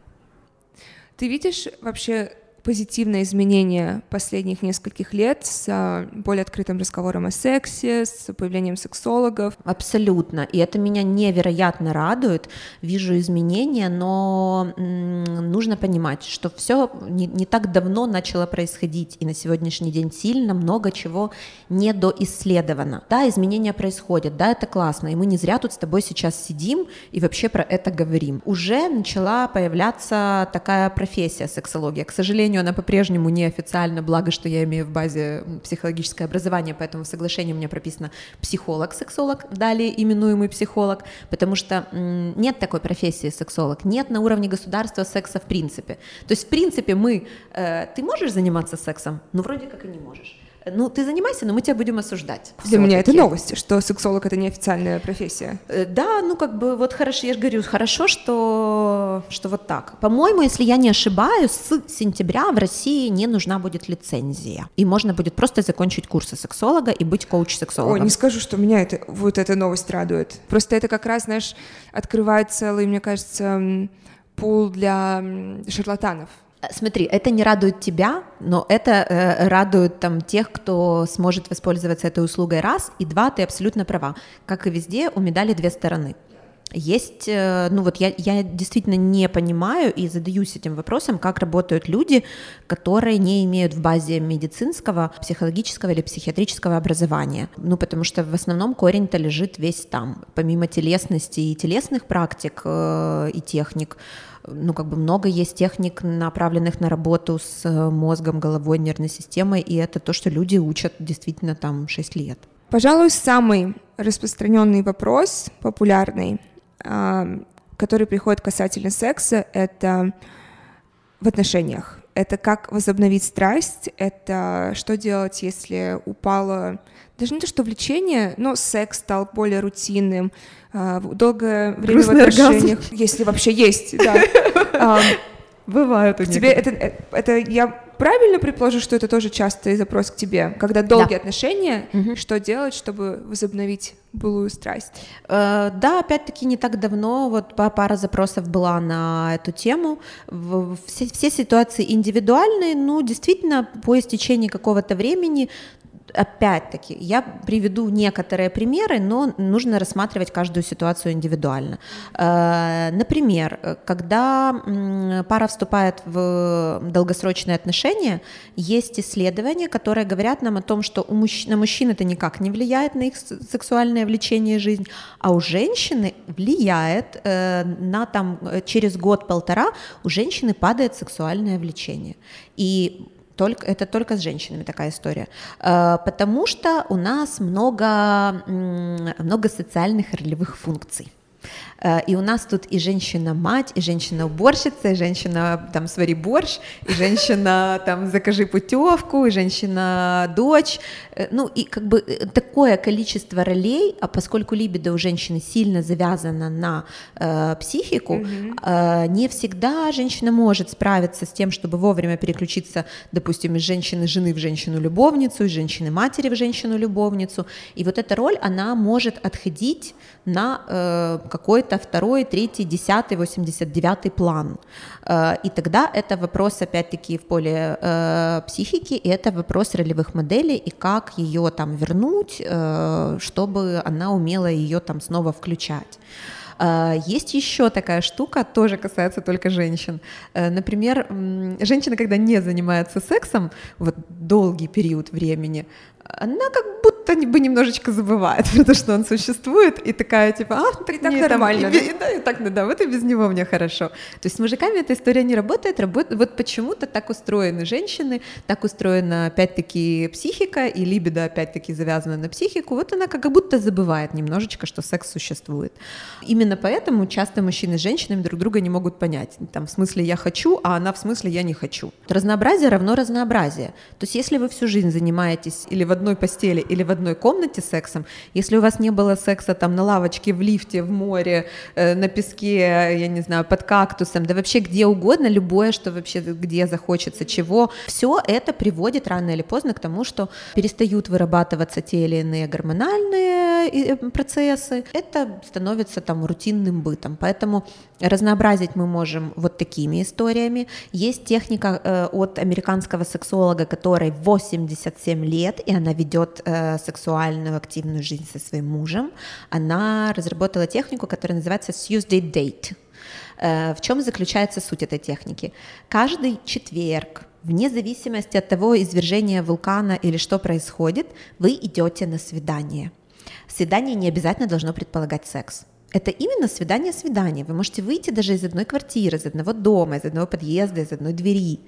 Ты видишь вообще позитивное изменение последних нескольких лет с а, более открытым разговором о сексе, с появлением сексологов. Абсолютно. И это меня невероятно радует. Вижу изменения, но нужно понимать, что все не, не так давно начало происходить, и на сегодняшний день сильно много чего не доисследовано. Да, изменения происходят, да, это классно, и мы не зря тут с тобой сейчас сидим и вообще про это говорим. Уже начала появляться такая профессия сексология. К сожалению, сожалению, она по-прежнему неофициально, благо, что я имею в базе психологическое образование, поэтому в соглашении у меня прописано психолог-сексолог, далее именуемый психолог, потому что нет такой профессии сексолог, нет на уровне государства секса в принципе. То есть, в принципе, мы, э, ты можешь заниматься сексом? Ну, вроде как и не можешь ну, ты занимайся, но мы тебя будем осуждать. Для меня это новость, что сексолог — это неофициальная профессия. Э, да, ну, как бы, вот хорошо, я же говорю, хорошо, что, что вот так. По-моему, если я не ошибаюсь, с сентября в России не нужна будет лицензия, и можно будет просто закончить курсы сексолога и быть коуч-сексологом. Ой, не скажу, что меня это, вот эта новость радует. Просто это как раз, знаешь, открывает целый, мне кажется, пул для шарлатанов Смотри, это не радует тебя, но это э, радует там тех, кто сможет воспользоваться этой услугой раз, и два, ты абсолютно права. Как и везде, у медали две стороны. Есть, э, ну вот я, я действительно не понимаю и задаюсь этим вопросом, как работают люди, которые не имеют в базе медицинского, психологического или психиатрического образования. Ну потому что в основном корень-то лежит весь там. Помимо телесности и телесных практик э, и техник, ну, как бы много есть техник, направленных на работу с э, мозгом, головой, нервной системой, и это то, что люди учат действительно там 6 лет. Пожалуй, самый распространенный вопрос, популярный, который приходит касательно секса, это в отношениях. Это как возобновить страсть, это что делать, если упало даже не то, что влечение, но секс стал более рутинным, а, долгое время Грустный в отношениях, оргазм. если вообще есть, да. Бывают у Тебе это, э, это я правильно предположу, что это тоже частый запрос к тебе, когда долгие да. отношения, угу. что делать, чтобы возобновить былую страсть? Э, да, опять-таки не так давно вот пара запросов была на эту тему. Все, все ситуации индивидуальные, ну действительно по истечении какого-то времени опять-таки, я приведу некоторые примеры, но нужно рассматривать каждую ситуацию индивидуально. Э, например, когда пара вступает в долгосрочные отношения, есть исследования, которые говорят нам о том, что у мужч... на мужчин это никак не влияет на их сексуальное влечение и жизнь, а у женщины влияет э, на там через год-полтора у женщины падает сексуальное влечение. И только, это только с женщинами такая история. Э, потому что у нас много, много социальных ролевых функций. Э, и у нас тут и женщина-мать, и женщина-уборщица, и женщина там свари борщ, и женщина там закажи путевку, и женщина-дочь. Э, ну и как бы э, такое количество ролей, а поскольку либидо у женщины сильно завязано на э, психику, mm-hmm. э, не всегда женщина может справиться с тем, чтобы вовремя переключиться, допустим, из женщины-жены в женщину-любовницу, из женщины-матери в женщину-любовницу. И вот эта роль, она может отходить на э, какой-то второй, третий, десятый, восемьдесят девятый план. Э, и тогда это вопрос, опять-таки, в поле э, психики, и это вопрос ролевых моделей, и как ее там вернуть, э, чтобы она умела ее там снова включать. Есть еще такая штука, тоже касается только женщин. Например, женщина, когда не занимается сексом, вот долгий период времени, она как будто бы немножечко забывает про то, что он существует, и такая типа, а, так, и так нормально, там, и, да? И, так, ну да, вот и без него мне хорошо. То есть с мужиками эта история не работает, работает вот почему-то так устроены женщины, так устроена опять-таки психика, и либидо опять-таки завязана на психику, вот она как будто забывает немножечко, что секс существует. Именно поэтому часто мужчины с женщинами друг друга не могут понять, там, в смысле я хочу, а она в смысле я не хочу. Разнообразие равно разнообразие. То есть если вы всю жизнь занимаетесь или в одной постели или в одной комнате сексом, если у вас не было секса там на лавочке, в лифте, в море, э, на песке, я не знаю, под кактусом, да вообще где угодно, любое, что вообще где захочется чего, все это приводит рано или поздно к тому, что перестают вырабатываться те или иные гормональные э, процессы, это становится там рутинным бытом, поэтому разнообразить мы можем вот такими историями. Есть техника э, от американского сексолога, которой 87 лет, и она она ведет э, сексуальную активную жизнь со своим мужем, она разработала технику, которая называется Tuesday Date. Э, в чем заключается суть этой техники? Каждый четверг, вне зависимости от того, извержения вулкана или что происходит, вы идете на свидание. Свидание не обязательно должно предполагать секс это именно свидание-свидание. Вы можете выйти даже из одной квартиры, из одного дома, из одного подъезда, из одной двери,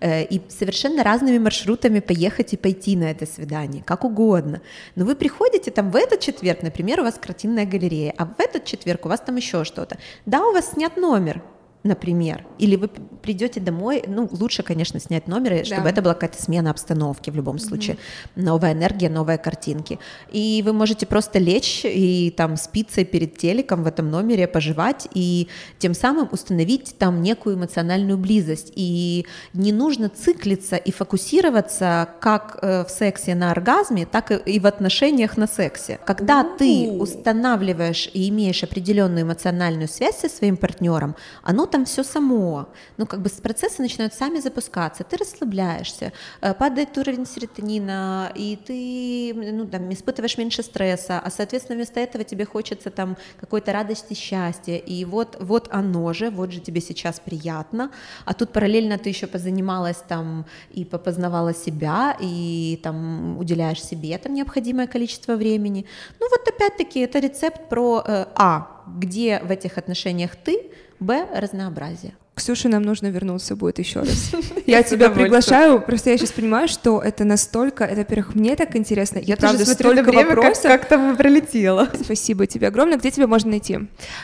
э, и совершенно разными маршрутами поехать и пойти на это свидание, как угодно. Но вы приходите там в этот четверг, например, у вас картинная галерея, а в этот четверг у вас там еще что-то. Да, у вас снят номер, например, или вы придете домой, ну, лучше, конечно, снять номер, чтобы да. это была какая-то смена обстановки в любом случае, mm-hmm. новая энергия, новые картинки. И вы можете просто лечь и там спиться перед телеком в этом номере, пожевать и тем самым установить там некую эмоциональную близость. И не нужно циклиться и фокусироваться как э, в сексе на оргазме, так и в отношениях на сексе. Когда mm-hmm. ты устанавливаешь и имеешь определенную эмоциональную связь со своим партнером, оно там все само. Ну, как бы процессы начинают сами запускаться, ты расслабляешься, э, падает уровень серотонина, и ты ну, там, испытываешь меньше стресса, а, соответственно, вместо этого тебе хочется там какой-то радости, счастья, и вот, вот оно же, вот же тебе сейчас приятно, а тут параллельно ты еще позанималась там и попознавала себя, и там уделяешь себе там необходимое количество времени. Ну вот опять-таки это рецепт про э, А, где в этих отношениях ты, Б – разнообразие. Ксюша, нам нужно вернуться будет еще раз. Я тебя приглашаю, просто я сейчас понимаю, что это настолько, это, во-первых, мне так интересно. Я тоже смотрю на время, вопросов. как, как там пролетело. Спасибо тебе огромное. Где тебя можно найти?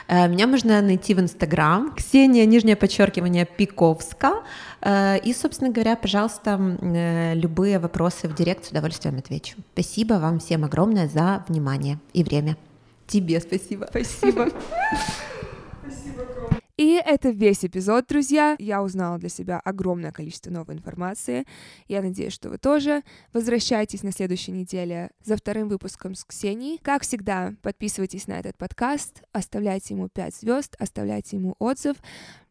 Э, меня можно найти в Инстаграм. Ксения, нижнее подчеркивание, Пиковска. Э, и, собственно говоря, пожалуйста, э, любые вопросы в директ с удовольствием отвечу. Спасибо вам всем огромное за внимание и время. Тебе спасибо. Спасибо. И это весь эпизод, друзья. Я узнала для себя огромное количество новой информации. Я надеюсь, что вы тоже. Возвращайтесь на следующей неделе за вторым выпуском с Ксенией. Как всегда, подписывайтесь на этот подкаст, оставляйте ему 5 звезд, оставляйте ему отзыв.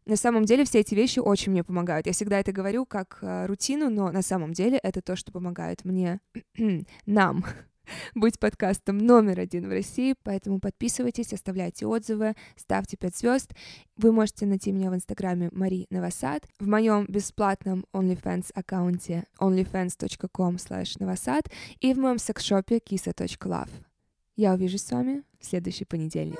На самом деле все эти вещи очень мне помогают. Я всегда это говорю как э, рутину, но на самом деле это то, что помогает мне, нам быть подкастом номер один в России, поэтому подписывайтесь, оставляйте отзывы, ставьте 5 звезд. Вы можете найти меня в инстаграме Мари Новосад, в моем бесплатном OnlyFans аккаунте onlyfans.com новосад и в моем секс-шопе kisa.love. Я увижусь с вами в следующий понедельник.